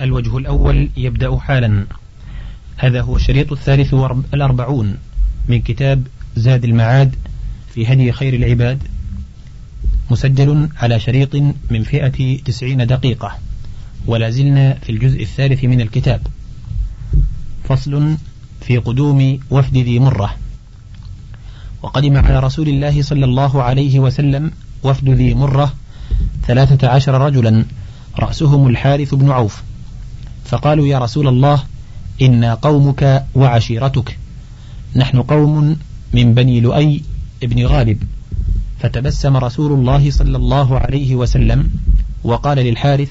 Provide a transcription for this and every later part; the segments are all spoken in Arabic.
الوجه الأول يبدأ حالا. هذا هو الشريط الثالث والأربعون من كتاب زاد المعاد في هدي خير العباد. مسجل على شريط من فئة تسعين دقيقة. ولا زلنا في الجزء الثالث من الكتاب. فصل في قدوم وفد ذي مرة. وقدم على رسول الله صلى الله عليه وسلم وفد ذي مرة ثلاثة عشر رجلا رأسهم الحارث بن عوف. فقالوا يا رسول الله إنا قومك وعشيرتك. نحن قوم من بني لؤي بن غالب. فتبسم رسول الله صلى الله عليه وسلم وقال للحارث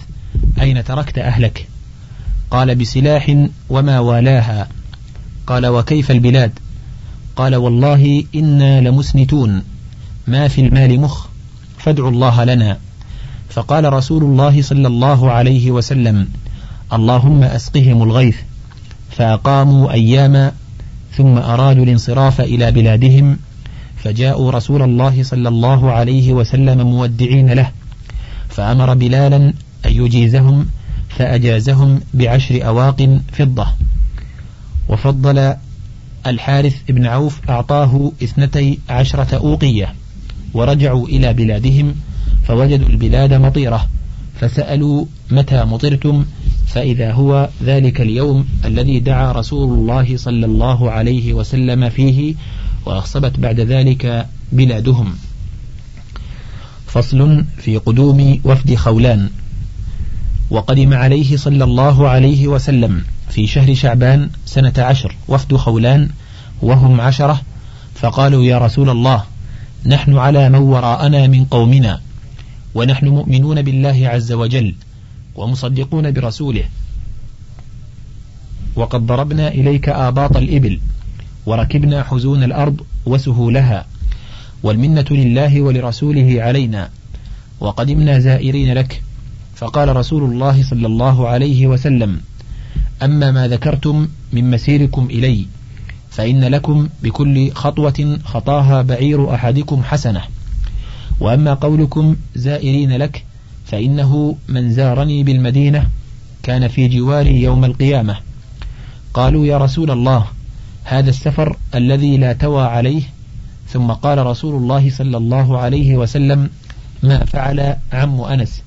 أين تركت أهلك؟ قال بسلاح وما والاها. قال وكيف البلاد؟ قال والله إنا لمسنتون. ما في المال مخ فادعوا الله لنا. فقال رسول الله صلى الله عليه وسلم اللهم أسقهم الغيث فأقاموا أياما ثم أرادوا الانصراف إلى بلادهم فجاءوا رسول الله صلى الله عليه وسلم مودعين له فأمر بلالا أن يجيزهم فأجازهم بعشر أواق فضة. وفضل الحارث بن عوف أعطاه اثنتي عشرة أوقية. ورجعوا إلى بلادهم فوجدوا البلاد مطيرة فسألوا متى مطرتم؟ فإذا هو ذلك اليوم الذي دعا رسول الله صلى الله عليه وسلم فيه وأخصبت بعد ذلك بلادهم. فصل في قدوم وفد خولان. وقدم عليه صلى الله عليه وسلم في شهر شعبان سنة عشر وفد خولان وهم عشرة فقالوا يا رسول الله نحن على من وراءنا من قومنا ونحن مؤمنون بالله عز وجل ومصدقون برسوله. وقد ضربنا إليك آباط الإبل وركبنا حزون الأرض وسهولها والمنة لله ولرسوله علينا وقدمنا زائرين لك. فقال رسول الله صلى الله عليه وسلم أما ما ذكرتم من مسيركم إلي فإن لكم بكل خطوة خطاها بعير أحدكم حسنة. وأما قولكم زائرين لك فإنه من زارني بالمدينة كان في جواري يوم القيامة. قالوا يا رسول الله هذا السفر الذي لا توى عليه؟ ثم قال رسول الله صلى الله عليه وسلم ما فعل عم أنس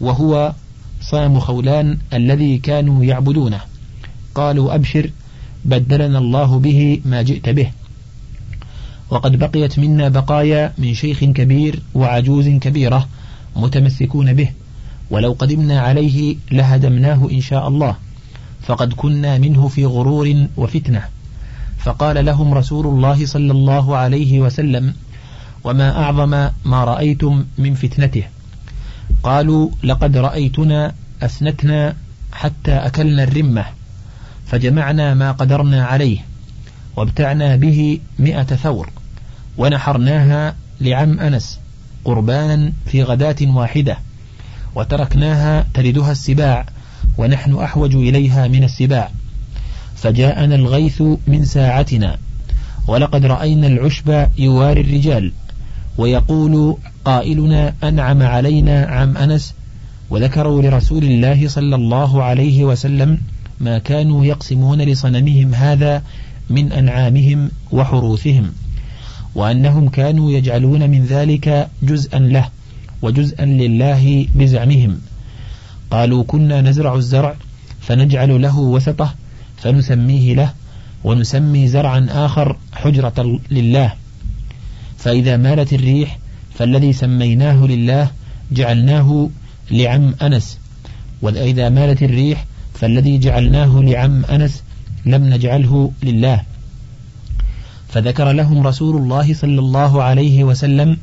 وهو صام خولان الذي كانوا يعبدونه. قالوا أبشر بدلنا الله به ما جئت به. وقد بقيت منا بقايا من شيخ كبير وعجوز كبيرة متمسكون به. ولو قدمنا عليه لهدمناه إن شاء الله. فقد كنا منه في غرور وفتنة. فقال لهم رسول الله صلى الله عليه وسلم وما أعظم ما رأيتم من فتنته. قالوا لقد رأيتنا أسنتنا حتى أكلنا الرمة فجمعنا ما قدرنا عليه وابتعنا به مئة ثور ونحرناها لعم أنس قربانا في غداة واحدة وتركناها تردها السباع ونحن أحوج إليها من السباع. فجاءنا الغيث من ساعتنا ولقد رأينا العشب يواري الرجال ويقول قائلنا أنعم علينا عم أنس وذكروا لرسول الله صلى الله عليه وسلم ما كانوا يقسمون لصنمهم هذا من أنعامهم وحروثهم. وأنهم كانوا يجعلون من ذلك جزءا له وجزءا لله بزعمهم. قالوا كنا نزرع الزرع فنجعل له وسطه فنسميه له ونسمي زرعا آخر حجرة لله. فإذا مالت الريح فالذي سميناه لله جعلناه لعم أنس وإذا مالت الريح فالذي جعلناه لعم أنس لم نجعله لله. فذكر لهم رسول الله صلى الله عليه وسلم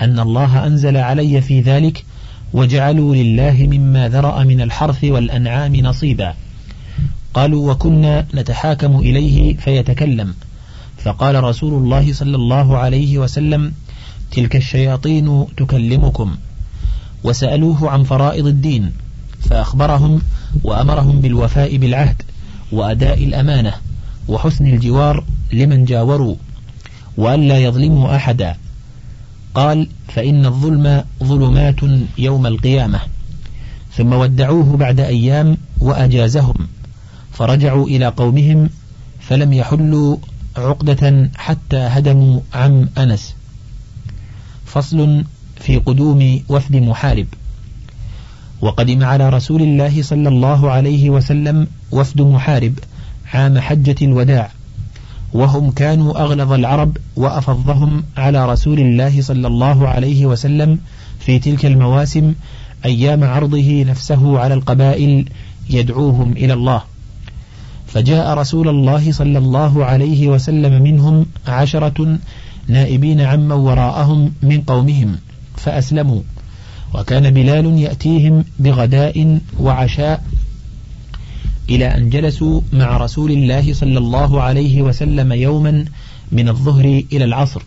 أن الله أنزل علي في ذلك وجعلوا لله مما ذرأ من الحرث والأنعام نصيبا. قالوا وكنا نتحاكم إليه فيتكلم. فقال رسول الله صلى الله عليه وسلم تلك الشياطين تكلمكم. وسألوه عن فرائض الدين فأخبرهم وأمرهم بالوفاء بالعهد وأداء الأمانة. وحسن الجوار لمن جاوروا وألا يظلموا أحدا. قال فإن الظلم ظلمات يوم القيامة. ثم ودعوه بعد أيام وأجازهم. فرجعوا إلى قومهم فلم يحلوا عقدة حتى هدموا عم أنس. فصل في قدوم وفد محارب. وقدم على رسول الله صلى الله عليه وسلم وفد محارب. عام حجة الوداع وهم كانوا أغلظ العرب وأفضهم على رسول الله صلى الله عليه وسلم في تلك المواسم أيام عرضه نفسه على القبائل يدعوهم إلى الله. فجاء رسول الله صلى الله عليه وسلم منهم عشرة نائبين عمن وراءهم من قومهم فأسلموا. وكان بلال يأتيهم بغداء وعشاء إلى أن جلسوا مع رسول الله صلى الله عليه وسلم يوما من الظهر إلى العصر.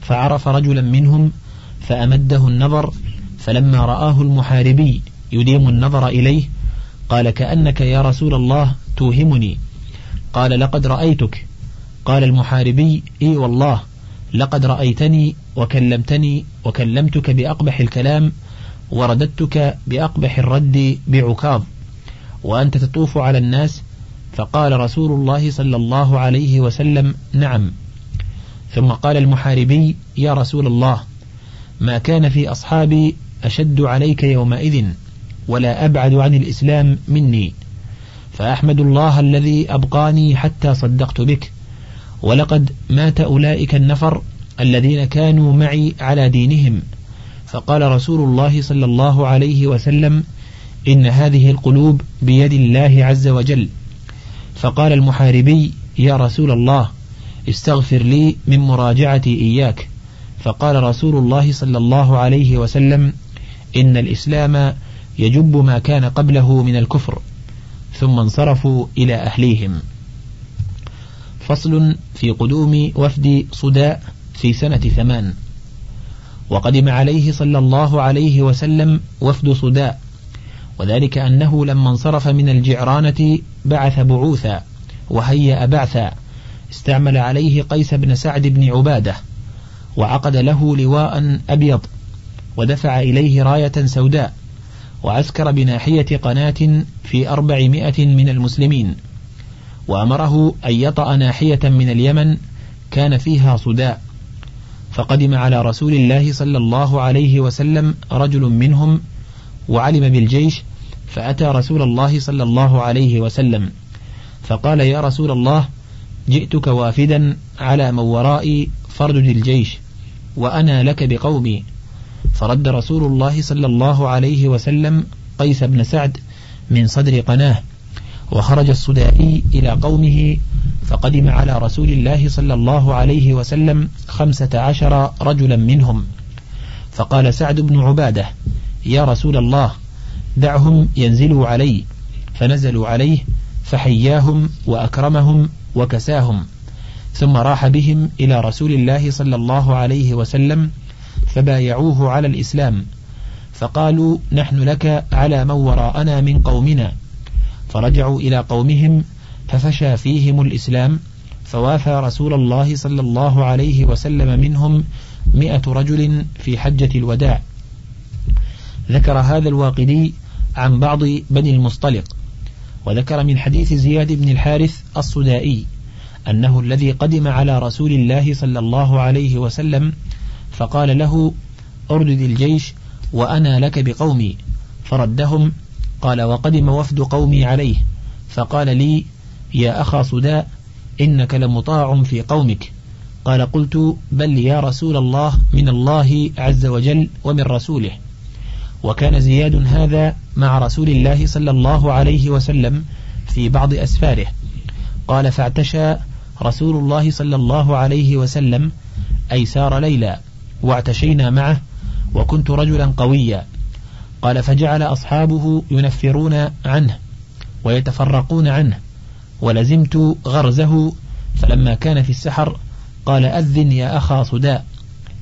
فعرف رجلا منهم فأمده النظر فلما رآه المحاربي يديم النظر إليه قال كأنك يا رسول الله توهمني. قال لقد رأيتك. قال المحاربي إي والله لقد رأيتني وكلمتني وكلمتك بأقبح الكلام ورددتك بأقبح الرد بعكاظ. وأنت تطوف على الناس؟ فقال رسول الله صلى الله عليه وسلم نعم. ثم قال المحاربي يا رسول الله ما كان في أصحابي أشد عليك يومئذ ولا أبعد عن الإسلام مني. فأحمد الله الذي أبقاني حتى صدقت بك. ولقد مات أولئك النفر الذين كانوا معي على دينهم. فقال رسول الله صلى الله عليه وسلم إن هذه القلوب بيد الله عز وجل. فقال المحاربي يا رسول الله استغفر لي من مراجعتي إياك. فقال رسول الله صلى الله عليه وسلم إن الإسلام يجب ما كان قبله من الكفر. ثم انصرفوا إلى أهليهم. فصل في قدوم وفد صداء في سنة ثمان. وقدم عليه صلى الله عليه وسلم وفد صداء وذلك أنه لما انصرف من الجعرانة بعث بعوثا وهيأ بعثا. استعمل عليه قيس بن سعد بن عبادة وعقد له لواء أبيض ودفع إليه راية سوداء وعسكر بناحية قناة في أربعمائة من المسلمين وأمره أن يطأ ناحية من اليمن كان فيها صداء. فقدم على رسول الله صلى الله عليه وسلم رجل منهم وعلم بالجيش فأتى رسول الله صلى الله عليه وسلم. فقال يا رسول الله جئتك وافدا على من ورائي فردد الجيش وأنا لك بقومي. فرد رسول الله صلى الله عليه وسلم قيس بن سعد من صدر قناه وخرج الصدائي إلى قومه فقدم على رسول الله صلى الله عليه وسلم خمسة عشر رجلا منهم. فقال سعد بن عبادة يا رسول الله دعهم ينزلوا علي فنزلوا عليه فحياهم وأكرمهم وكساهم. ثم راح بهم إلى رسول الله صلى الله عليه وسلم فبايعوه على الإسلام. فقالوا نحن لك على من وراءنا من قومنا. فرجعوا إلى قومهم ففشى فيهم الإسلام فوافى رسول الله صلى الله عليه وسلم منهم مئة رجل في حجة الوداع. ذكر هذا الواقدي عن بعض بني المصطلق وذكر من حديث زياد بن الحارث الصدائي أنه الذي قدم على رسول الله صلى الله عليه وسلم فقال له أردد الجيش وأنا لك بقومي. فردهم قال وقدم وفد قومي عليه فقال لي يا أخا صداء إنك لمطاع في قومك. قال قلت بل يا رسول الله من الله عز وجل ومن رسوله. وكان زياد هذا مع رسول الله صلى الله عليه وسلم في بعض أسفاره. قال فاعتشى رسول الله صلى الله عليه وسلم أي سار ليلا واعتشينا معه وكنت رجلا قويا. قال فجعل أصحابه ينفرون عنه ويتفرقون عنه ولزمت غرزه فلما كان في السحر قال أذن يا أخا صداء.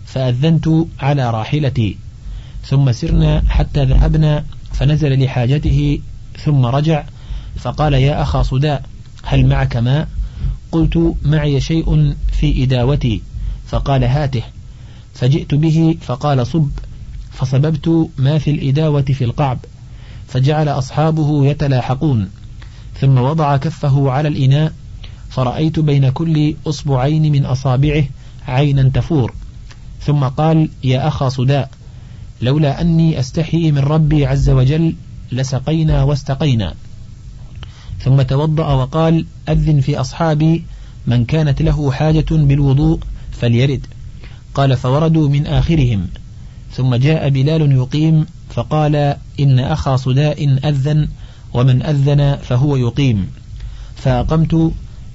فأذنت على راحلتي. ثم سرنا حتى ذهبنا فنزل لحاجته ثم رجع فقال يا أخا صداء هل معك ماء؟ قلت معي شيء في إداوتي. فقال هاته. فجئت به فقال صب فصببت ما في الإداوة في القعب. فجعل أصحابه يتلاحقون. ثم وضع كفه على الإناء فرأيت بين كل أصبعين من أصابعه عينا تفور. ثم قال يا أخا صداء لولا أني أستحي من ربي عز وجل لسقينا واستقينا. ثم توضأ وقال أذن في أصحابي من كانت له حاجة بالوضوء فليرد. قال فوردوا من آخرهم. ثم جاء بلال يقيم فقال إن أخا صداء أذن ومن أذن فهو يقيم. فأقمت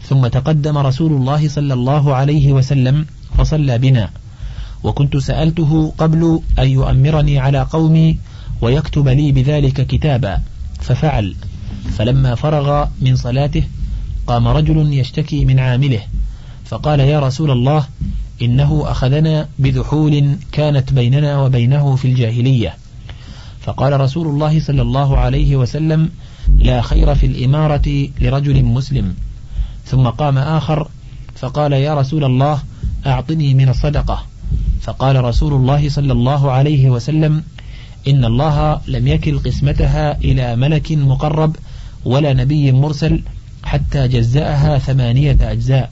ثم تقدم رسول الله صلى الله عليه وسلم فصلى بنا. وكنت سألته قبل أن يؤمرني على قومي ويكتب لي بذلك كتابا ففعل. فلما فرغ من صلاته قام رجل يشتكي من عامله فقال يا رسول الله إنه أخذنا بذحول كانت بيننا وبينه في الجاهلية. فقال رسول الله صلى الله عليه وسلم لا خير في الإمارة لرجل مسلم. ثم قام آخر فقال يا رسول الله أعطني من الصدقة. فقال رسول الله صلى الله عليه وسلم إن الله لم يكل قسمتها إلى ملك مقرب ولا نبي مرسل حتى جزأها ثمانية أجزاء.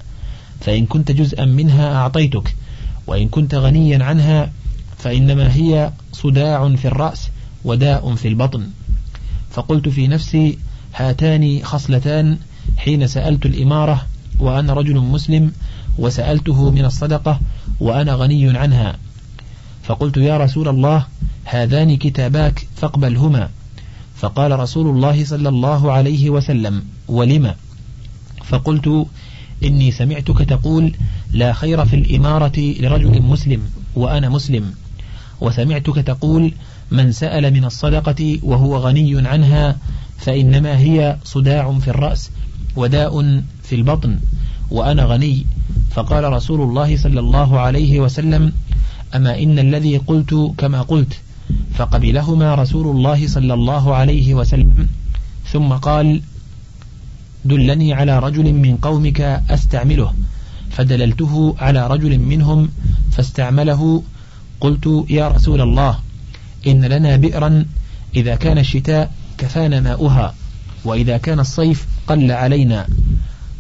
فإن كنت جزءا منها أعطيتك وإن كنت غنيا عنها فإنما هي صداع في الرأس وداء في البطن. فقلت في نفسي هاتان خصلتان حين سألت الإمارة وأنا رجل مسلم وسألته من الصدقة وأنا غني عنها. فقلت يا رسول الله هذان كتاباك فاقبلهما. فقال رسول الله صلى الله عليه وسلم ولم؟ فقلت إني سمعتك تقول لا خير في الإمارة لرجل مسلم وأنا مسلم. وسمعتك تقول من سأل من الصدقة وهو غني عنها فإنما هي صداع في الرأس وداء في البطن. وأنا غني. فقال رسول الله صلى الله عليه وسلم أما إن الذي قلت كما قلت فقبلهما رسول الله صلى الله عليه وسلم. ثم قال دلني على رجل من قومك أستعمله. فدللته على رجل منهم فاستعمله. قلت يا رسول الله إن لنا بئرا إذا كان الشتاء كفانا ماؤها وإذا كان الصيف قل علينا.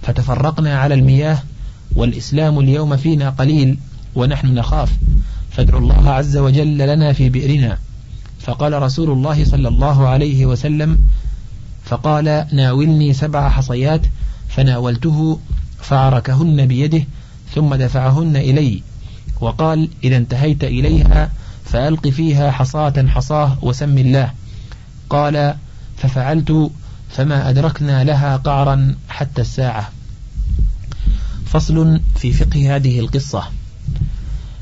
فتفرقنا على المياه والإسلام اليوم فينا قليل ونحن نخاف. فادعوا الله عز وجل لنا في بئرنا. فقال رسول الله صلى الله عليه وسلم فقال ناولني سبع حصيات فناولته فعركهن بيده ثم دفعهن إلي. وقال إذا انتهيت إليها فألق فيها حصاة حصاه وسم الله. قال ففعلت فما أدركنا لها قعرا حتى الساعة. فصل في فقه هذه القصة.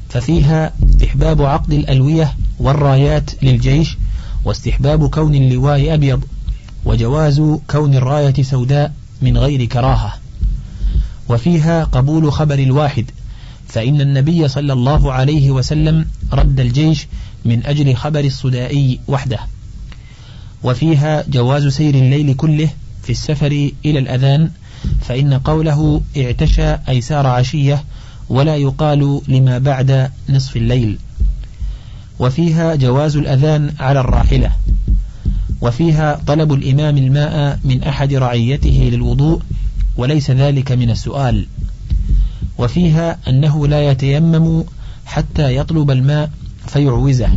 ففيها استحباب عقد الألوية والرايات للجيش واستحباب كون اللواء أبيض وجواز كون الراية سوداء من غير كراهة. وفيها قبول خبر الواحد فإن النبي صلى الله عليه وسلم رد الجيش من أجل خبر الصدائي وحده. وفيها جواز سير الليل كله في السفر إلى الأذان فإن قوله اعتشى أي سار عشية ولا يقال لما بعد نصف الليل. وفيها جواز الأذان على الراحلة. وفيها طلب الإمام الماء من أحد رعيته للوضوء وليس ذلك من السؤال. وفيها أنه لا يتيمم حتى يطلب الماء فيعوزه.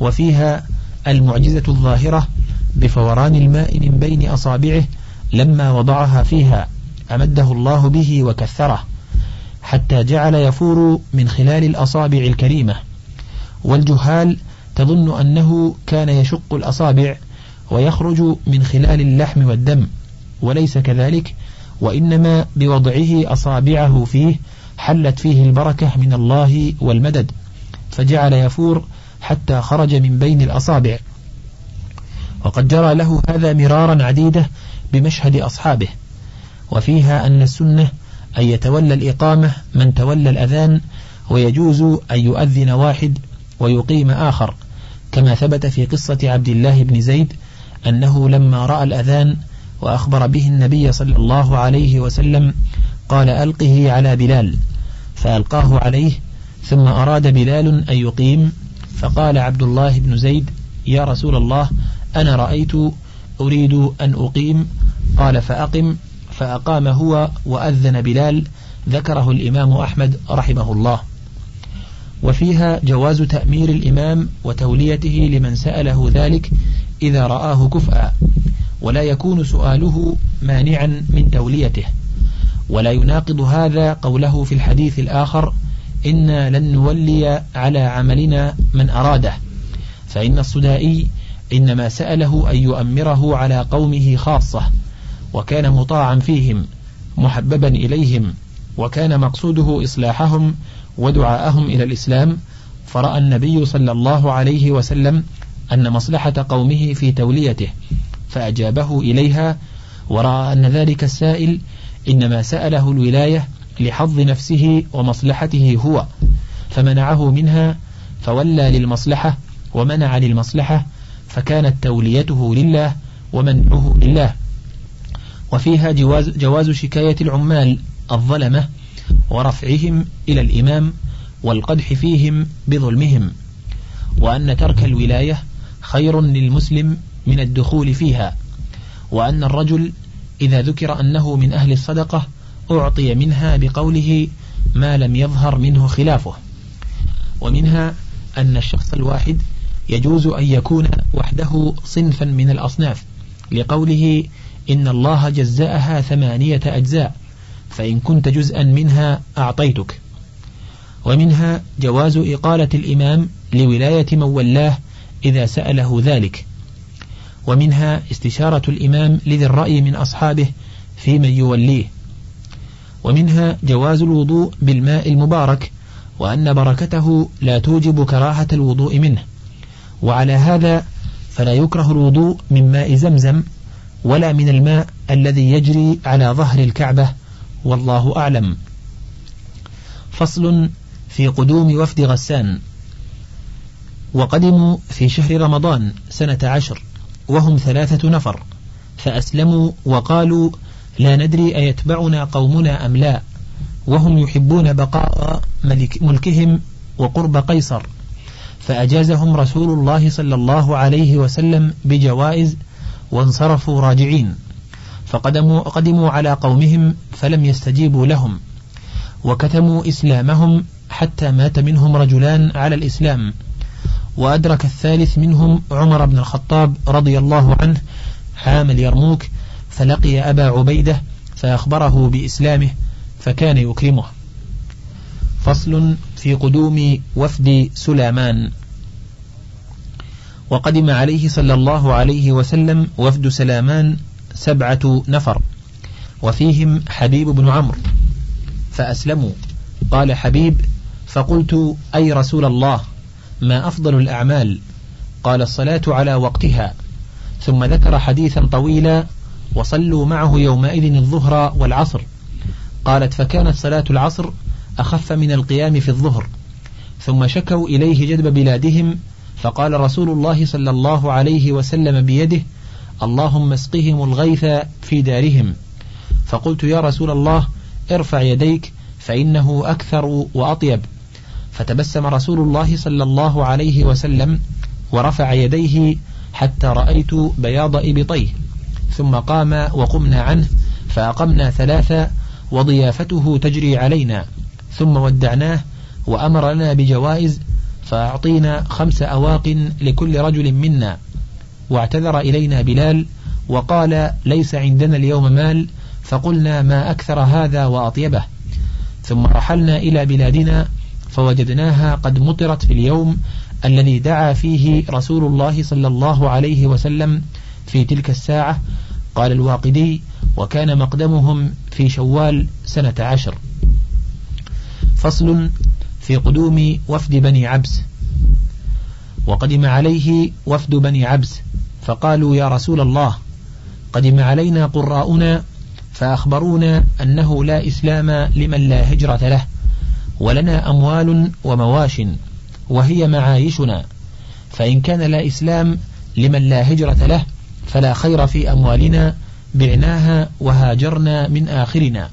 وفيها المعجزة الظاهرة بفوران الماء من بين أصابعه لما وضعها فيها أمده الله به وكثره حتى جعل يفور من خلال الأصابع الكريمة والجهال تظن أنه كان يشق الأصابع ويخرج من خلال اللحم والدم وليس كذلك وإنما بوضعه أصابعه فيه حلت فيه البركة من الله والمدد فجعل يفور حتى خرج من بين الأصابع. وقد جرى له هذا مرارا عديدة بمشهد أصحابه وفيها أن السنة أن يتولى الإقامة من تولى الأذان ويجوز أن يؤذن واحد ويقيم آخر كما ثبت في قصة عبد الله بن زيد أنه لما رأى الأذان وأخبر به النبي صلى الله عليه وسلم قال ألقه على بلال فألقاه عليه ثم أراد بلال أن يقيم فقال عبد الله بن زيد يا رسول الله أنا رأيت أريد أن أقيم قال فأقم فأقام هو وأذن بلال ذكره الإمام أحمد رحمه الله. وفيها جواز تأمير الإمام وتوليته لمن سأله ذلك إذا رآه كفءا ولا يكون سؤاله مانعا من توليته. ولا يناقض هذا قوله في الحديث الآخر إنا لن نولي على عملنا من أراده. فإن الصدائي إنما سأله أن يؤمره على قومه خاصة. وكان مطاعا فيهم محببا إليهم وكان مقصوده إصلاحهم ودعاءهم إلى الإسلام. فرأى النبي صلى الله عليه وسلم أن مصلحة قومه في توليته فأجابه إليها. ورأى أن ذلك السائل إنما سأله الولاية لحظ نفسه ومصلحته هو فمنعه منها فولى للمصلحة ومنع للمصلحة فكانت توليته لله ومنعه لله. وفيها جواز, جواز شكاية العمال الظلمة ورفعهم إلى الإمام والقدح فيهم بظلمهم وأن ترك الولاية خير للمسلم من الدخول فيها وأن الرجل إذا ذكر أنه من أهل الصدقة أعطي منها بقوله ما لم يظهر منه خلافه ومنها أن الشخص الواحد يجوز أن يكون وحده صنفا من الأصناف لقوله إن الله جزاءها ثمانية أجزاء فإن كنت جزءا منها أعطيتك. ومنها جواز إقالة الإمام لولاية من ولاه إذا سأله ذلك. ومنها استشارة الإمام لذي الرأي من أصحابه في من يوليه. ومنها جواز الوضوء بالماء المبارك وأن بركته لا توجب كراهة الوضوء منه. وعلى هذا فلا يكره الوضوء من ماء زمزم ولا من الماء الذي يجري على ظهر الكعبة والله أعلم. فصل في قدوم وفد غسان. وقدموا في شهر رمضان سنة عشر وهم ثلاثة نفر فأسلموا وقالوا لا ندري أيتبعنا قومنا أم لا وهم يحبون بقاء ملك ملكهم وقرب قيصر. فأجازهم رسول الله صلى الله عليه وسلم بجوائز وانصرفوا راجعين. فقدموا قدموا على قومهم فلم يستجيبوا لهم. وكتموا إسلامهم حتى مات منهم رجلان على الإسلام. وأدرك الثالث منهم عمر بن الخطاب رضي الله عنه حامل يرموك فلقي أبا عبيدة فأخبره بإسلامه فكان يكرمه. فصل في قدوم وفد سلامان وقدم عليه صلى الله عليه وسلم وفد سلامان سبعة نفر وفيهم حبيب بن عمرو. فأسلموا. قال حبيب فقلت أي رسول الله ما أفضل الأعمال؟ قال الصلاة على وقتها. ثم ذكر حديثا طويلا وصلوا معه يومئذ الظهر والعصر. قالت فكانت صلاة العصر أخف من القيام في الظهر. ثم شكوا إليه جدب بلادهم فقال رسول الله صلى الله عليه وسلم بيده اللهم اسقهم الغيث في دارهم. فقلت يا رسول الله ارفع يديك فإنه أكثر وأطيب. فتبسم رسول الله صلى الله عليه وسلم ورفع يديه حتى رأيت بياض إبطيه. ثم قام وقمنا عنه فأقمنا ثلاثة وضيافته تجري علينا. ثم ودعناه وأمر لنا بجوائز فأعطينا خمس أواق لكل رجل منا. واعتذر إلينا بلال وقال ليس عندنا اليوم مال فقلنا ما أكثر هذا وأطيبه. ثم رحلنا إلى بلادنا فوجدناها قد مطرت في اليوم الذي دعا فيه رسول الله صلى الله عليه وسلم في تلك الساعة. قال الواقدي وكان مقدمهم في شوال سنة عشر. فصل في قدوم وفد بني عبس. وقدم عليه وفد بني عبس. فقالوا يا رسول الله قدم علينا قراؤنا فأخبرونا أنه لا إسلام لمن لا هجرة له ولنا أموال ومواش وهي معايشنا. فإن كان لا إسلام لمن لا هجرة له فلا خير في أموالنا بعناها وهاجرنا من آخرنا.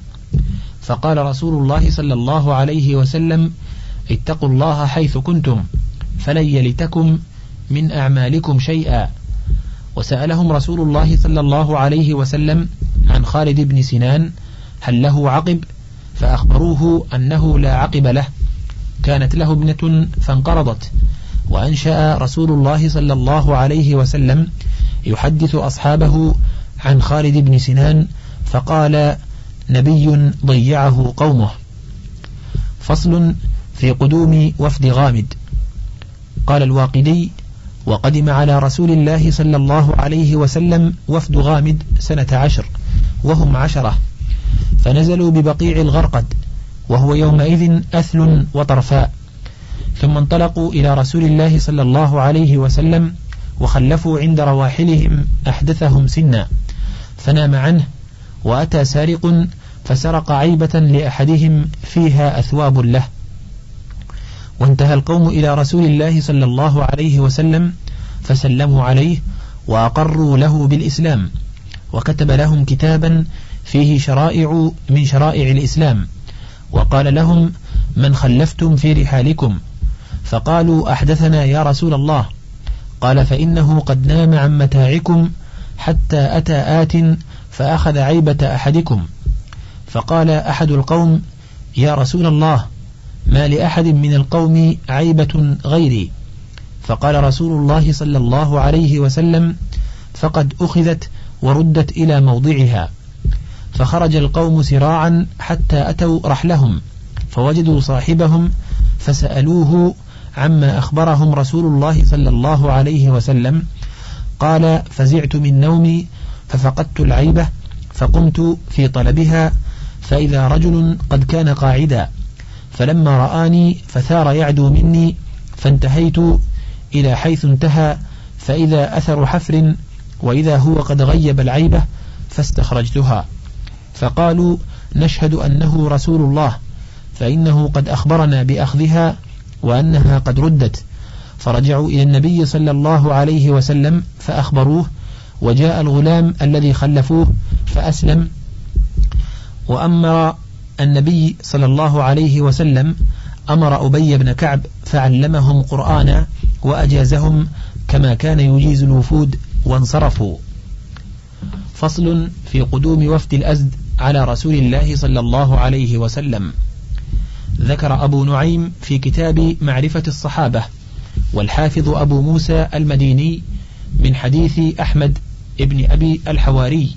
فقال رسول الله صلى الله عليه وسلم اتقوا الله حيث كنتم فلن يلتكم من أعمالكم شيئا. وسألهم رسول الله صلى الله عليه وسلم عن خالد بن سنان هل له عقب؟ فأخبروه أنه لا عقب له. كانت له ابنة فانقرضت وأنشأ رسول الله صلى الله عليه وسلم يحدث أصحابه عن خالد بن سنان فقال نبي ضيعه قومه. فصل في قدوم وفد غامد. قال الواقدي وقدم على رسول الله صلى الله عليه وسلم وفد غامد سنة عشر وهم عشرة. فنزلوا ببقيع الغرقد وهو يومئذ أثل وطرفاء. ثم انطلقوا إلى رسول الله صلى الله عليه وسلم وخلفوا عند رواحلهم أحدثهم سنا. فنام عنه وأتى سارق فسرق عيبة لأحدهم فيها أثواب له. وانتهى القوم إلى رسول الله صلى الله عليه وسلم فسلموا عليه وأقروا له بالإسلام وكتب لهم كتابا فيه شرائع من شرائع الإسلام وقال لهم من خلفتم في رحالكم فقالوا أحدثنا يا رسول الله قال فإنه قد نام عن متاعكم حتى أتى آت فأخذ عيبة أحدكم فقال أحد القوم يا رسول الله ما لأحد من القوم عيبة غيري. فقال رسول الله صلى الله عليه وسلم فقد أخذت وردت إلى موضعها. فخرج القوم سراعا حتى أتوا رحلهم فوجدوا صاحبهم فسألوه عما أخبرهم رسول الله صلى الله عليه وسلم. قال فزعت من نومي ففقدت العيبة فقمت في طلبها فإذا رجل قد كان قاعدا. فلما رآني فثار يعدو مني فانتهيت إلى حيث انتهى فإذا أثر حفر وإذا هو قد غيب العيبة فاستخرجتها. فقالوا نشهد أنه رسول الله فإنه قد أخبرنا بأخذها وأنها قد ردت. فرجعوا إلى النبي صلى الله عليه وسلم فأخبروه وجاء الغلام الذي خلفوه فأسلم وأمر النبي صلى الله عليه وسلم أمر أبي بن كعب فعلمهم قرآنا وأجازهم كما كان يجيز الوفود وانصرفوا. فصل في قدوم وفد الأزد على رسول الله صلى الله عليه وسلم. ذكر أبو نعيم في كتاب معرفة الصحابة والحافظ أبو موسى المديني من حديث أحمد ابن أبي الحواري.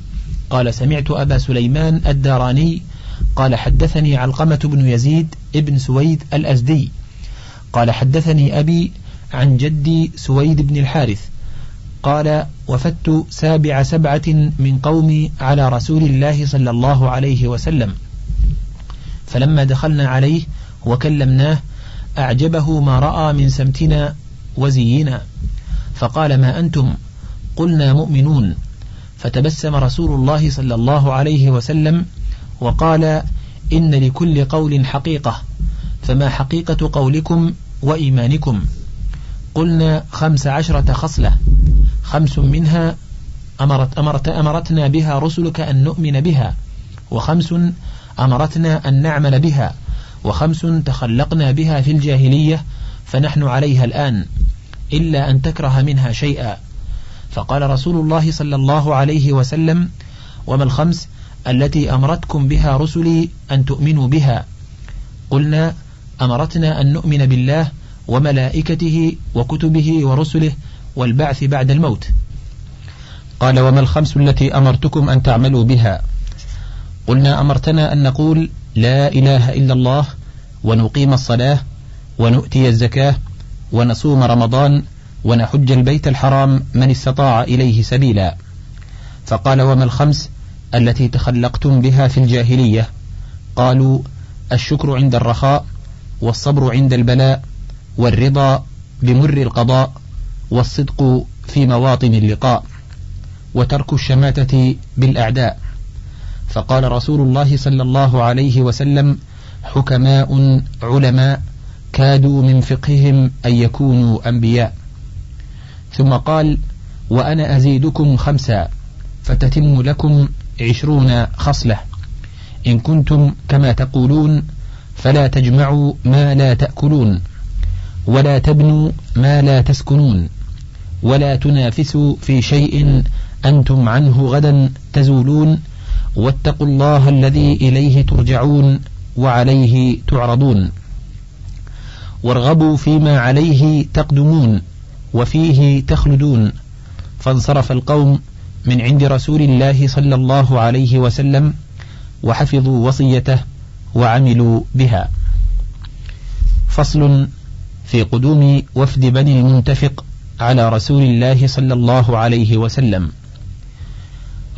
قال سمعت أبا سليمان الداراني قال حدثني علقمة بن يزيد ابن سويد الأزدي. قال حدثني أبي عن جدي سويد بن الحارث. قال وفدت سابع سبعة من قومي على رسول الله صلى الله عليه وسلم. فلما دخلنا عليه وكلمناه أعجبه ما رأى من سمتنا وزينا. فقال ما أنتم؟ قلنا مؤمنون. فتبسم رسول الله صلى الله عليه وسلم وقال إن لكل قول حقيقة فما حقيقة قولكم وإيمانكم؟ قلنا خمس عشرة خصلة خمس منها أمرت أمرت أمرتنا بها رسلك أن نؤمن بها وخمس أمرتنا أن نعمل بها وخمس تخلقنا بها في الجاهلية فنحن عليها الآن إلا أن تكره منها شيئا. فقال رسول الله صلى الله عليه وسلم وما الخمس؟ التي أمرتكم بها رسلي أن تؤمنوا بها. قلنا أمرتنا أن نؤمن بالله وملائكته وكتبه ورسله والبعث بعد الموت. قال وما الخمس التي أمرتكم أن تعملوا بها؟ قلنا أمرتنا أن نقول لا إله إلا الله ونقيم الصلاة ونؤتي الزكاة ونصوم رمضان ونحج البيت الحرام من استطاع إليه سبيلا. فقال وما الخمس التي تخلقتم بها في الجاهلية. قالوا الشكر عند الرخاء والصبر عند البلاء والرضا بمر القضاء والصدق في مواطن اللقاء وترك الشماتة بالأعداء. فقال رسول الله صلى الله عليه وسلم حكماء علماء كادوا من فقههم أن يكونوا أنبياء. ثم قال وأنا أزيدكم خمسا فتتم لكم عشرون خصلة. إن كنتم كما تقولون فلا تجمعوا ما لا تأكلون ولا تبنوا ما لا تسكنون ولا تنافسوا في شيء أنتم عنه غدا تزولون واتقوا الله الذي إليه ترجعون وعليه تعرضون. وارغبوا فيما عليه تقدمون وفيه تخلدون. فانصرف القوم من عند رسول الله صلى الله عليه وسلم وحفظوا وصيته وعملوا بها. فصل في قدوم وفد بني المنتفق على رسول الله صلى الله عليه وسلم.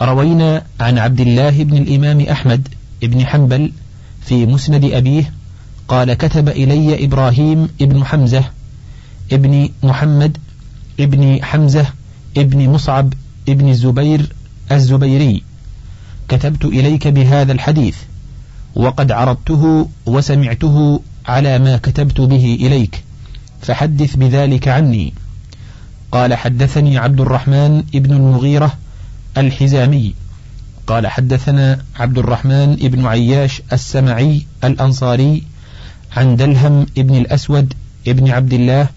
روينا عن عبد الله بن الإمام أحمد بن حنبل في مسند أبيه قال كتب إلي إبراهيم ابن حمزة ابن محمد ابن حمزة ابن مصعب ابن الزبير الزبيري كتبت إليك بهذا الحديث وقد عرضته وسمعته على ما كتبت به إليك فحدث بذلك عني. قال حدثني عبد الرحمن ابن المغيرة الحزامي قال حدثنا عبد الرحمن ابن عياش السمعي الأنصاري عن دلهم ابن الأسود ابن عبد الله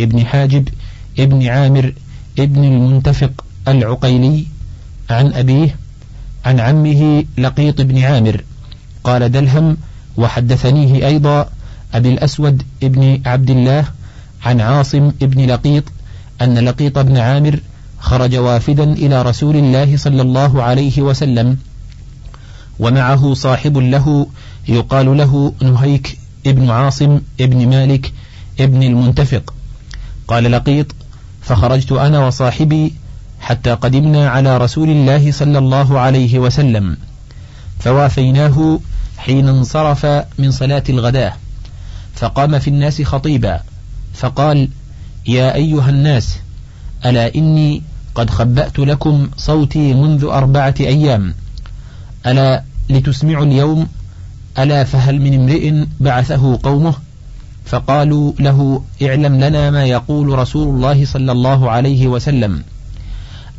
ابن حاجب ابن عامر ابن المنتفق العقيلي عن أبيه عن عمه لقيط بن عامر. قال دلهم وحدثنيه أيضا أبي الأسود ابن عبد الله عن عاصم ابن لقيط أن لقيط بن عامر خرج وافدا إلى رسول الله صلى الله عليه وسلم ومعه صاحب له يقال له نهيك ابن عاصم ابن مالك ابن المنتفق. قال لقيط فخرجت أنا وصاحبي حتى قدمنا على رسول الله صلى الله عليه وسلم. فوافيناه حين انصرف من صلاة الغداة. فقام في الناس خطيبا. فقال يا أيها الناس ألا إني قد خبأت لكم صوتي منذ أربعة أيام. ألا لتسمعوا اليوم؟ ألا فهل من امرئ بعثه قومه؟ فقالوا له اعلم لنا ما يقول رسول الله صلى الله عليه وسلم.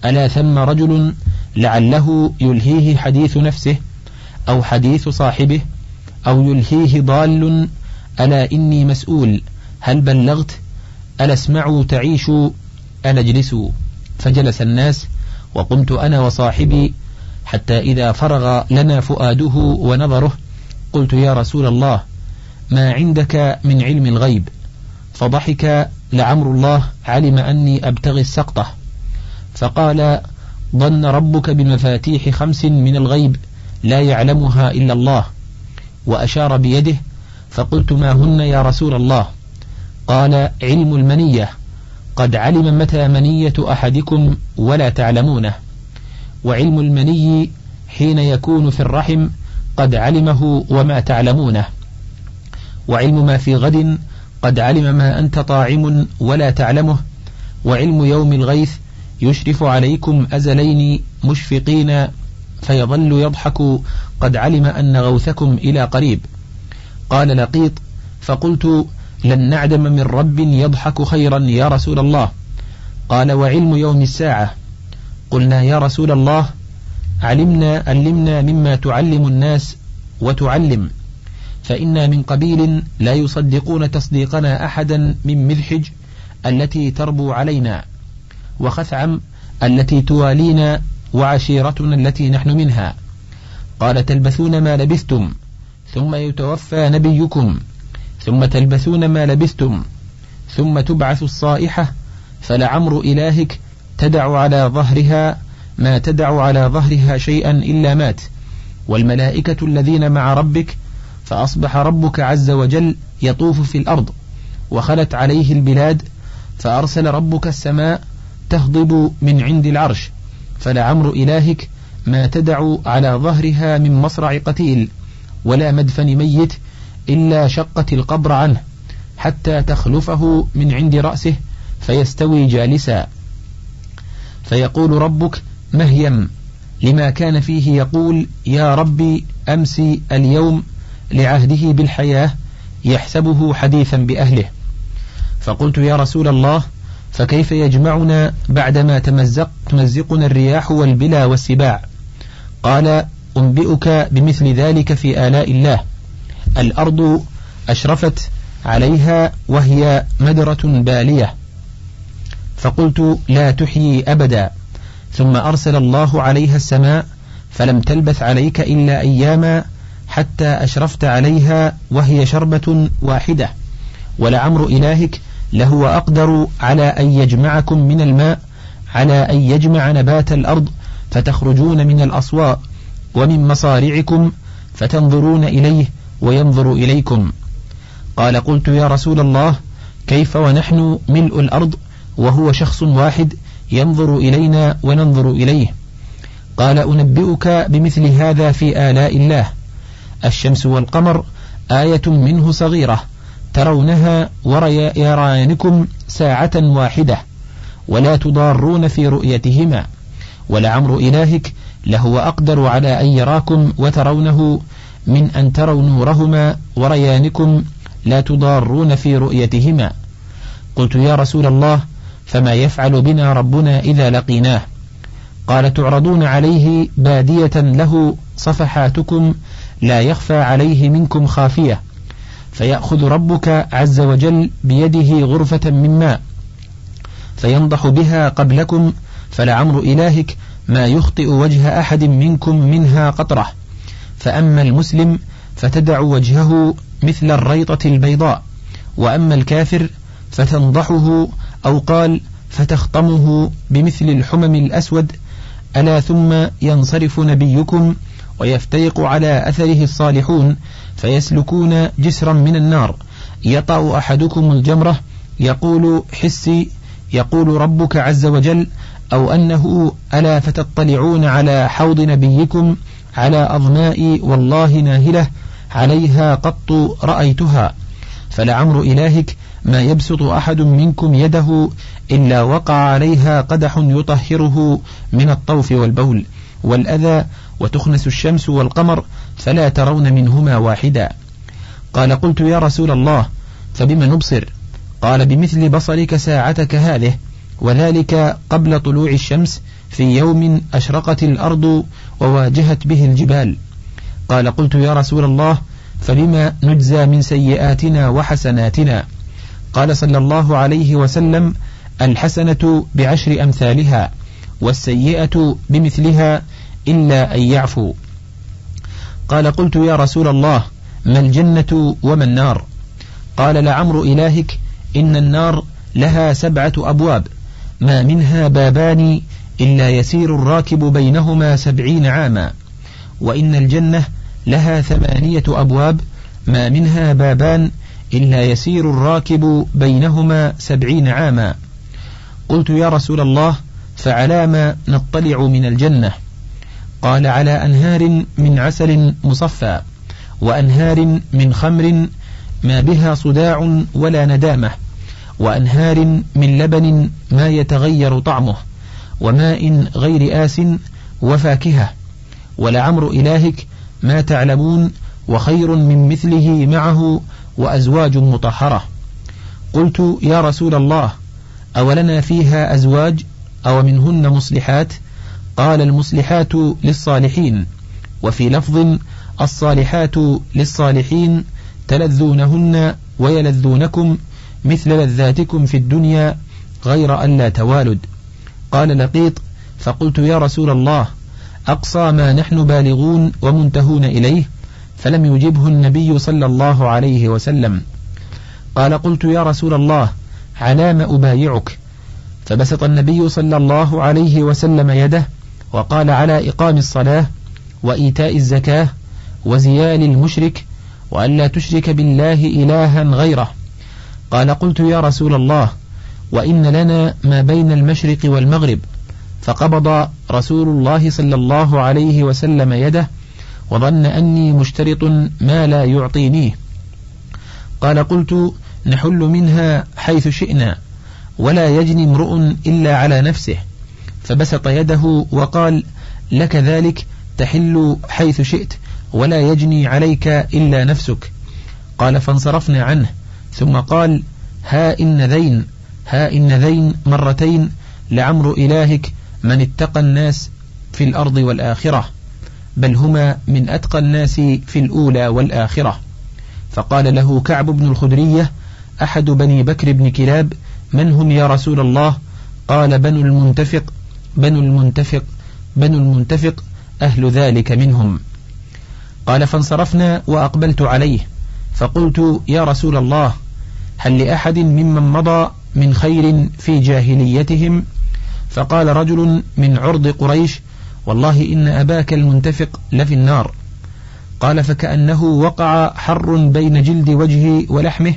ألا ثم رجل لعله يلهيه حديث نفسه أو حديث صاحبه أو يلهيه ضال ألا إني مسؤول هل بلغت؟ ألا اسمعوا تعيشوا ألا اجلسوا؟ فجلس الناس وقمت أنا وصاحبي حتى إذا فرغ لنا فؤاده ونظره قلت يا رسول الله ما عندك من علم الغيب؟ فضحك لعمر الله علم أني أبتغي السقطة. فقال ظن ربك بمفاتيح خمس من الغيب لا يعلمها إلا الله وأشار بيده فقلت ما هن يا رسول الله؟ قال علم المنية قد علم متى منية أحدكم ولا تعلمونه. وعلم المني حين يكون في الرحم قد علمه وما تعلمونه. وعلم ما في غد قد علم ما أنت طاعم ولا تعلمه. وعلم يوم الغيث يشرف عليكم أزلين مشفقين فيظل يضحك قد علم أن غوثكم إلى قريب. قال لقيط فقلت لن نعدم من رب يضحك خيرا يا رسول الله. قال وعلم يوم الساعة. قلنا يا رسول الله علمنا علمنا مما تعلم الناس وتعلم. فإنا من قبيل لا يصدقون تصديقنا أحدا من مذحج التي تربو علينا. وخثعم التي توالينا وعشيرتنا التي نحن منها. قال تلبثون ما لبثتم ثم يتوفى نبيكم ثم تلبثون ما لبثتم ثم تبعث الصائحة فلعمر إلهك تدع على ظهرها ما تدع على ظهرها شيئا إلا مات. والملائكة الذين مع ربك فأصبح ربك عز وجل يطوف في الأرض وخلت عليه البلاد فأرسل ربك السماء تهضب من عند العرش فلعمر إلهك ما تدع على ظهرها من مصرع قتيل ولا مدفن ميت إلا شقت القبر عنه حتى تخلفه من عند رأسه فيستوي جالسا. فيقول ربك مهيم لما كان فيه يقول يا ربي أمسي اليوم لعهده بالحياة يحسبه حديثا بأهله. فقلت يا رسول الله فكيف يجمعنا بعدما تمزق تمزقنا الرياح والبلا والسباع؟ قال أنبئك بمثل ذلك في آلاء الله. الأرض أشرفت عليها وهي مدرة بالية. فقلت لا تحيي أبدا. ثم أرسل الله عليها السماء فلم تلبث عليك إلا أياما حتى أشرفت عليها وهي شربة واحدة. ولعمر إلهك لهو أقدر على أن يجمعكم من الماء على أن يجمع نبات الأرض فتخرجون من الأصواء ومن مصارعكم فتنظرون إليه وينظر إليكم. قال قلت يا رسول الله كيف ونحن ملء الأرض وهو شخص واحد ينظر إلينا وننظر إليه؟ قال أنبئك بمثل هذا في آلاء الله. الشمس والقمر آية منه صغيرة. ترونها وريانكم ساعة واحدة ولا تضارون في رؤيتهما ولعمر إلهك لهو أقدر على أن يراكم وترونه من أن تروا نورهما وريانكم لا تضارون في رؤيتهما. قلت يا رسول الله فما يفعل بنا ربنا إذا لقيناه؟ قال تعرضون عليه بادية له صفحاتكم لا يخفى عليه منكم خافية. فيأخذ ربك عز وجل بيده غرفة من ماء فينضح بها قبلكم فلعمر إلهك ما يخطئ وجه أحد منكم منها قطرة. فأما المسلم فتدع وجهه مثل الريطة البيضاء وأما الكافر فتنضحه أو قال فتخطمه بمثل الحمم الأسود ألا ثم ينصرف نبيكم ويفترق على أثره الصالحون فيسلكون جسرا من النار. يطأ أحدكم الجمرة يقول حسي يقول ربك عز وجل أو أنه ألا فتطلعون على حوض نبيكم على أظماء والله ناهلة عليها قط رأيتها. فلعمر إلهك ما يبسط أحد منكم يده إلا وقع عليها قدح يطهره من الطوف والبول. والأذى وتخنس الشمس والقمر فلا ترون منهما واحدا. قال قلت يا رسول الله فبم نبصر؟ قال بمثل بصرك ساعتك هذه وذلك قبل طلوع الشمس في يوم أشرقت الأرض وواجهت به الجبال. قال قلت يا رسول الله فبما نجزى من سيئاتنا وحسناتنا؟ قال صلى الله عليه وسلم الحسنة بعشر أمثالها والسيئة بمثلها إلا أن يعفو. قال قلت يا رسول الله ما الجنة وما النار؟ قال لعمر إلهك إن النار لها سبعة أبواب ما منها بابان إلا يسير الراكب بينهما سبعين عاما. وإن الجنة لها ثمانية أبواب ما منها بابان إلا يسير الراكب بينهما سبعين عاما. قلت يا رسول الله فعلى ما نطلع من الجنة؟ قال على أنهار من عسل مصفى وأنهار من خمر ما بها صداع ولا ندامة وأنهار من لبن ما يتغير طعمه وماء غير آس وفاكهة ولعمر إلهك ما تعلمون وخير من مثله معه وأزواج مطهرة قلت يا رسول الله أولنا فيها أزواج أو منهن مصلحات قال المصلحات للصالحين وفي لفظ الصالحات للصالحين تلذونهن ويلذونكم مثل لذاتكم في الدنيا غير أن لا توالد. قال لقيط فقلت يا رسول الله أقصى ما نحن بالغون ومنتهون إليه فلم يجبه النبي صلى الله عليه وسلم. قال قلت يا رسول الله على ما أبايعك. فبسط النبي صلى الله عليه وسلم يده وقال على إقام الصلاة وإيتاء الزكاة وزيال المشرك وأن لا تشرك بالله إلها غيره. قال قلت يا رسول الله وإن لنا ما بين المشرق والمغرب. فقبض رسول الله صلى الله عليه وسلم يده وظن أني مشترط ما لا يعطينيه قال قلت نحل منها حيث شئنا ولا يجني امرؤ إلا على نفسه. فبسط يده وقال لك ذلك تحل حيث شئت ولا يجني عليك إلا نفسك. قال فانصرفنا عنه. ثم قال ها إن ذين ها إن ذين مرتين لعمر إلهك من اتقى الناس في الأرض والآخرة بل هما من أتقى الناس في الأولى والآخرة. فقال له كعب بن الخدرية أحد بني بكر بن كلاب من هم يا رسول الله؟ قال بنو المنتفق بنو المنتفق بنو المنتفق أهل ذلك منهم. قال فانصرفنا وأقبلت عليه. فقلت يا رسول الله هل لأحد ممن مضى من خير في جاهليتهم؟ فقال رجل من عرض قريش والله إن أباك المنتفق لفي النار. قال فكأنه وقع حر بين جلد وجهي ولحمه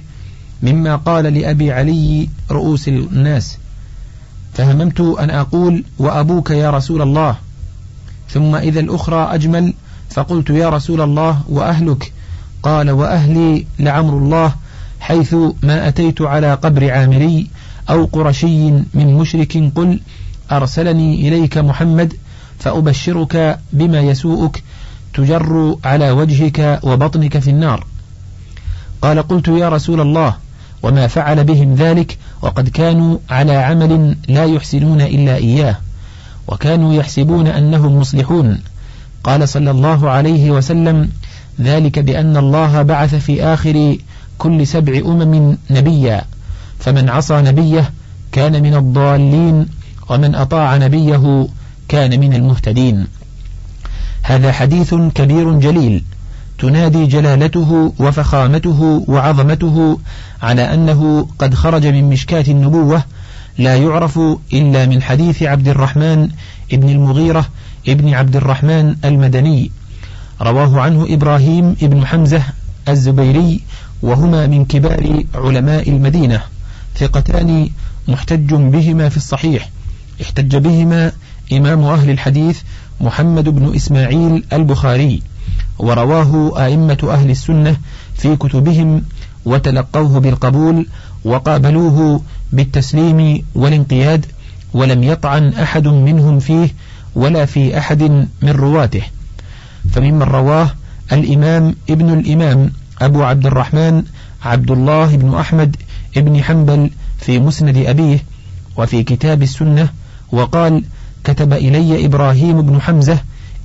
مما قال لأبي علي رؤوس الناس. فهممت أن أقول وأبوك يا رسول الله. ثم إذا الأخرى أجمل فقلت يا رسول الله وأهلك. قال وأهلي لعمر الله حيث ما أتيت على قبر عامري أو قرشي من مشرك قل أرسلني إليك محمد فأبشرك بما يسوءك تجر على وجهك وبطنك في النار. قال قلت يا رسول الله وما فعل بهم ذلك وقد كانوا على عمل لا يحسنون إلا إياه وكانوا يحسبون أنهم مصلحون. قال صلى الله عليه وسلم ذلك بأن الله بعث في آخر كل سبع أمم نبيا فمن عصى نبيه كان من الضالين ومن أطاع نبيه كان من المهتدين. هذا حديث كبير جليل. تنادي جلالته وفخامته وعظمته على أنه قد خرج من مشكاة النبوة لا يعرف إلا من حديث عبد الرحمن ابن المغيرة ابن عبد الرحمن المدني. رواه عنه إبراهيم ابن حمزة الزبيري وهما من كبار علماء المدينة. ثقتان محتج بهما في الصحيح. احتج بهما إمام أهل الحديث محمد بن إسماعيل البخاري. ورواه أئمة أهل السنة في كتبهم وتلقوه بالقبول وقابلوه بالتسليم والانقياد ولم يطعن أحد منهم فيه ولا في أحد من رواته. فممن رواه الإمام ابن الإمام أبو عبد الرحمن عبد الله بن أحمد ابن حنبل في مسند أبيه وفي كتاب السنة وقال كتب إلي إبراهيم بن حمزة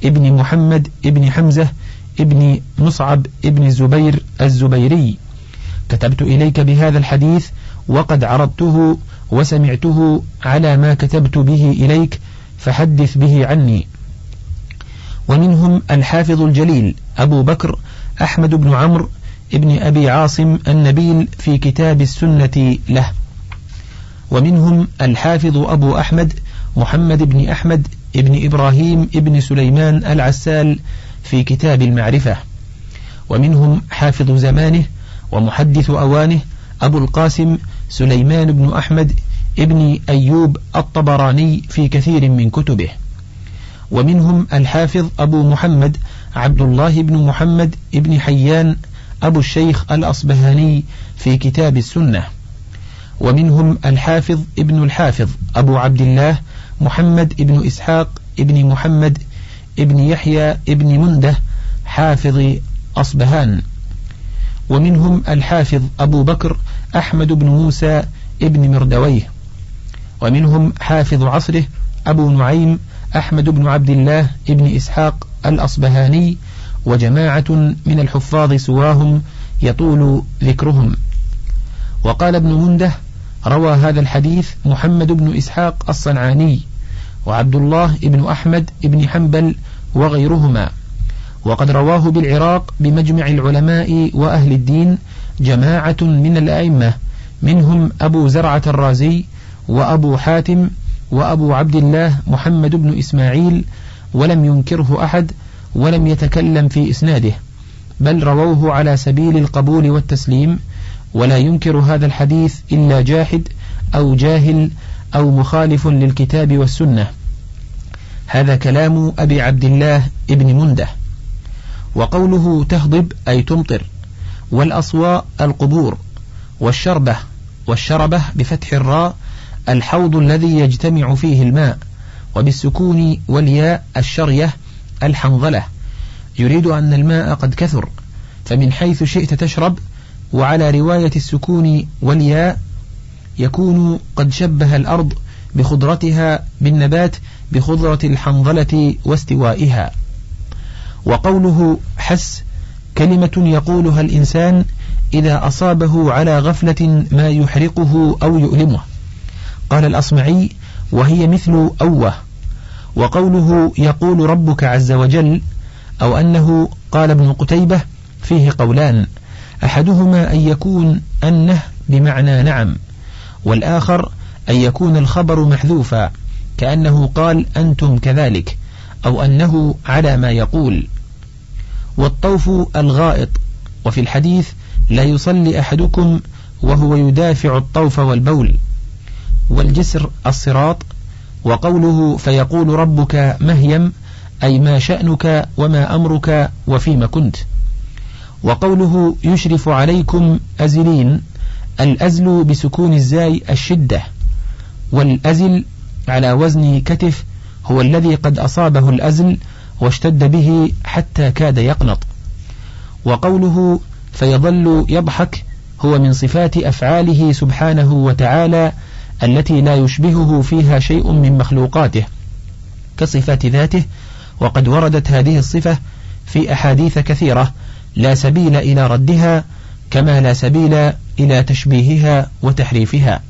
ابن محمد ابن حمزة ابن مصعب ابن الزبير الزبيري. كتبت إليك بهذا الحديث وقد عرضته وسمعته على ما كتبت به إليك فحدث به عني. ومنهم الحافظ الجليل أبو بكر أحمد بن عمرو ابن أبي عاصم النبيل في كتاب السنة له. ومنهم الحافظ أبو أحمد محمد بن أحمد ابن إبراهيم ابن سليمان العسال في كتاب المعرفة. ومنهم حافظ زمانه ومحدث أوانه أبو القاسم سليمان بن أحمد ابن أيوب الطبراني في كثير من كتبه. ومنهم الحافظ أبو محمد عبد الله بن محمد ابن حيان أبو الشيخ الأصبهاني في كتاب السنة. ومنهم الحافظ ابن الحافظ أبو عبد الله محمد ابن إسحاق ابن محمد ابن يحيى ابن منده حافظ أصبهان. ومنهم الحافظ أبو بكر أحمد بن موسى ابن مردويه. ومنهم حافظ عصره أبو نعيم أحمد بن عبد الله ابن إسحاق الأصبهاني. وجماعة من الحفاظ سواهم يطول ذكرهم. وقال ابن منده روى هذا الحديث محمد بن إسحاق الصنعاني. وعبد الله بن أحمد بن حنبل وغيرهما. وقد رواه بالعراق بمجمع العلماء وأهل الدين جماعة من الأئمة منهم أبو زرعة الرازي وأبو حاتم وأبو عبد الله محمد بن إسماعيل ولم ينكره أحد ولم يتكلم في إسناده بل رووه على سبيل القبول والتسليم ولا ينكر هذا الحديث إلا جاحد أو جاهل أو مخالف للكتاب والسنة. هذا كلام أبي عبد الله ابن مندة. وقوله تهضب أي تمطر والأصواء القبور والشربة والشربة بفتح الراء الحوض الذي يجتمع فيه الماء وبالسكون والياء الشرية الحنظلة. يريد أن الماء قد كثر فمن حيث شئت تشرب وعلى رواية السكون والياء يكون قد شبه الأرض بخضرتها بالنبات بخضرة الحنظلة واستوائها. وقوله حس كلمة يقولها الإنسان إذا أصابه على غفلة ما يحرقه أو يؤلمه. قال الأصمعي وهي مثل أوه. وقوله يقول ربك عز وجل أو أنه قال ابن قتيبة فيه قولان أحدهما أن يكون أنه بمعنى نعم والآخر أن يكون الخبر محذوفا كأنه قال أنتم كذلك أو أنه على ما يقول. والطوف الغائط وفي الحديث لا يصلي أحدكم وهو يدافع الطوف والبول. والجسر الصراط وقوله فيقول ربك مهيم أي ما شأنك وما أمرك وفيما كنت. وقوله يشرف عليكم أزلين الأزل بسكون الزاي الشدة والأزل على وزن كتف هو الذي قد أصابه الأزل واشتد به حتى كاد يقنط. وقوله فيظل يضحك هو من صفات أفعاله سبحانه وتعالى التي لا يشبهه فيها شيء من مخلوقاته كصفات ذاته وقد وردت هذه الصفة في أحاديث كثيرة لا سبيل إلى ردها كما لا سبيل إلى تشبيهها وتحريفها.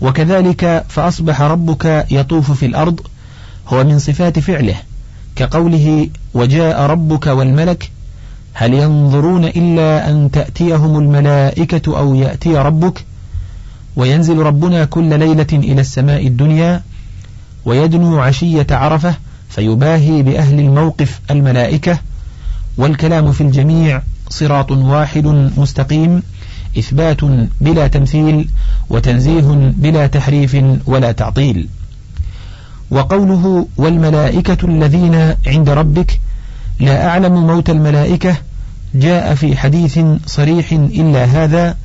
وكذلك فأصبح ربك يطوف في الأرض هو من صفات فعله كقوله وجاء ربك والملك هل ينظرون إلا أن تأتيهم الملائكة أو يأتي ربك؟ وينزل ربنا كل ليلة إلى السماء الدنيا ويدنو عشية عرفة فيباهي بأهل الموقف الملائكة والكلام في الجميع صراط واحد مستقيم إثبات بلا تمثيل وتنزيه بلا تحريف ولا تعطيل. وقوله والملائكة الذين عند ربك لا أعلم موت الملائكة جاء في حديث صريح إلا هذا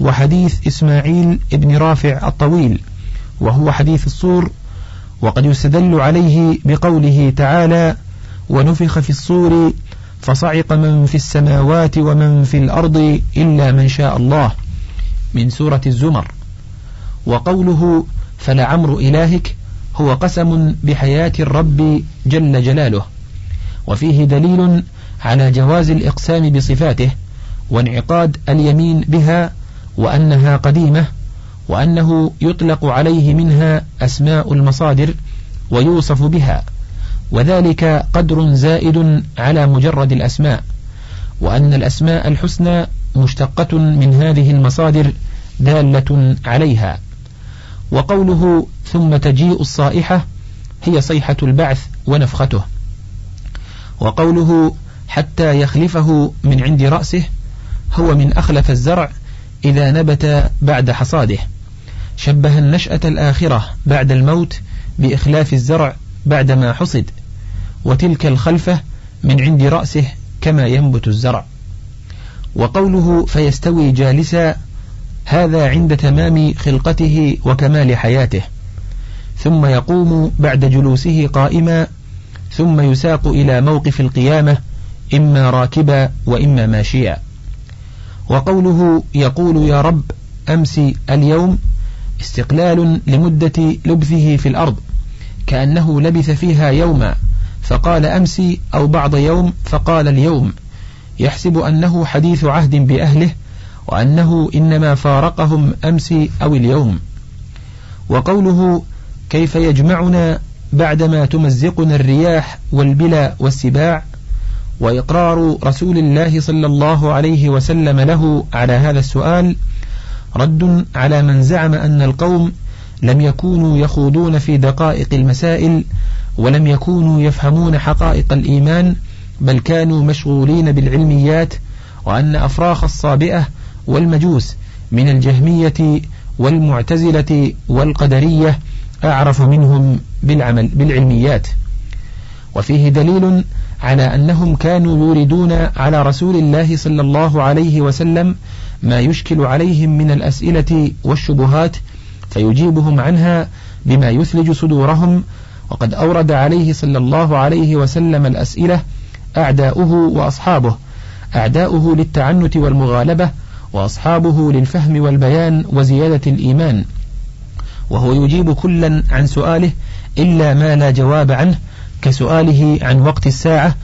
وحديث إسماعيل ابن رافع الطويل وهو حديث الصور وقد يستدل عليه بقوله تعالى ونفخ في الصور فصعق من في السماوات ومن في الأرض إلا من شاء الله من سورة الزمر. وقوله فلعمر إلهك هو قسم بحياة الرب جل جلاله وفيه دليل على جواز الإقسام بصفاته وانعقاد اليمين بها وأنها قديمة وأنه يطلق عليه منها أسماء المصادر ويوصف بها. وذلك قدر زائد على مجرد الأسماء وأن الأسماء الحسنى مشتقة من هذه المصادر دالة عليها. وقوله ثم تجيء الصائحة هي صيحة البعث ونفخته. وقوله حتى يخلفه من عند رأسه هو من أخلف الزرع إذا نبت بعد حصاده. شبه النشأة الآخرة بعد الموت بإخلاف الزرع بعدما حصد. وتلك الخلفة من عند رأسه كما ينبت الزرع. وقوله فيستوي جالسا هذا عند تمام خلقته وكمال حياته. ثم يقوم بعد جلوسه قائما ثم يساق إلى موقف القيامة إما راكبا وإما ماشيا. وقوله يقول يا رب أمسي اليوم استقلال لمدة لبثه في الأرض كأنه لبث فيها يوما. فقال أمسي أو بعض يوم فقال اليوم. يحسب أنه حديث عهد بأهله وأنه إنما فارقهم أمس أو اليوم. وقوله كيف يجمعنا بعدما تمزقنا الرياح والبلا والسباع؟ وإقرار رسول الله صلى الله عليه وسلم له على هذا السؤال رد على من زعم أن القوم لم يكونوا يخوضون في دقائق المسائل ولم يكونوا يفهمون حقائق الإيمان بل كانوا مشغولين بالعلميات وأن أفراخ الصابئة والمجوس من الجهمية والمعتزلة والقدرية أعرف منهم بالعمل بالعلميات. وفيه دليل على أنهم كانوا يوردون على رسول الله صلى الله عليه وسلم ما يشكل عليهم من الأسئلة والشبهات فيجيبهم عنها بما يثلج صدورهم وقد أورد عليه صلى الله عليه وسلم الأسئلة أعداؤه وأصحابه. أعداؤه للتعنت والمغالبة وأصحابه للفهم والبيان وزيادة الإيمان. وهو يجيب كلا عن سؤاله إلا ما لا جواب عنه كسؤاله عن وقت الساعة.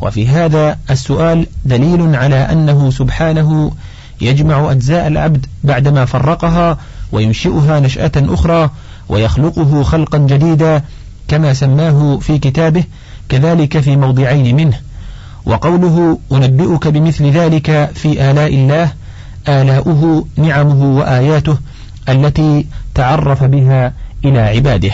وفي هذا السؤال دليل على أنه سبحانه يجمع أجزاء العبد بعدما فرقها وينشئها نشأة أخرى ويخلقه خلقا جديدا. كما سماه في كتابه كذلك في موضعين منه. وقوله أنبئك بمثل ذلك في آلاء الله آلاؤه نعمه وآياته التي تعرف بها إلى عباده.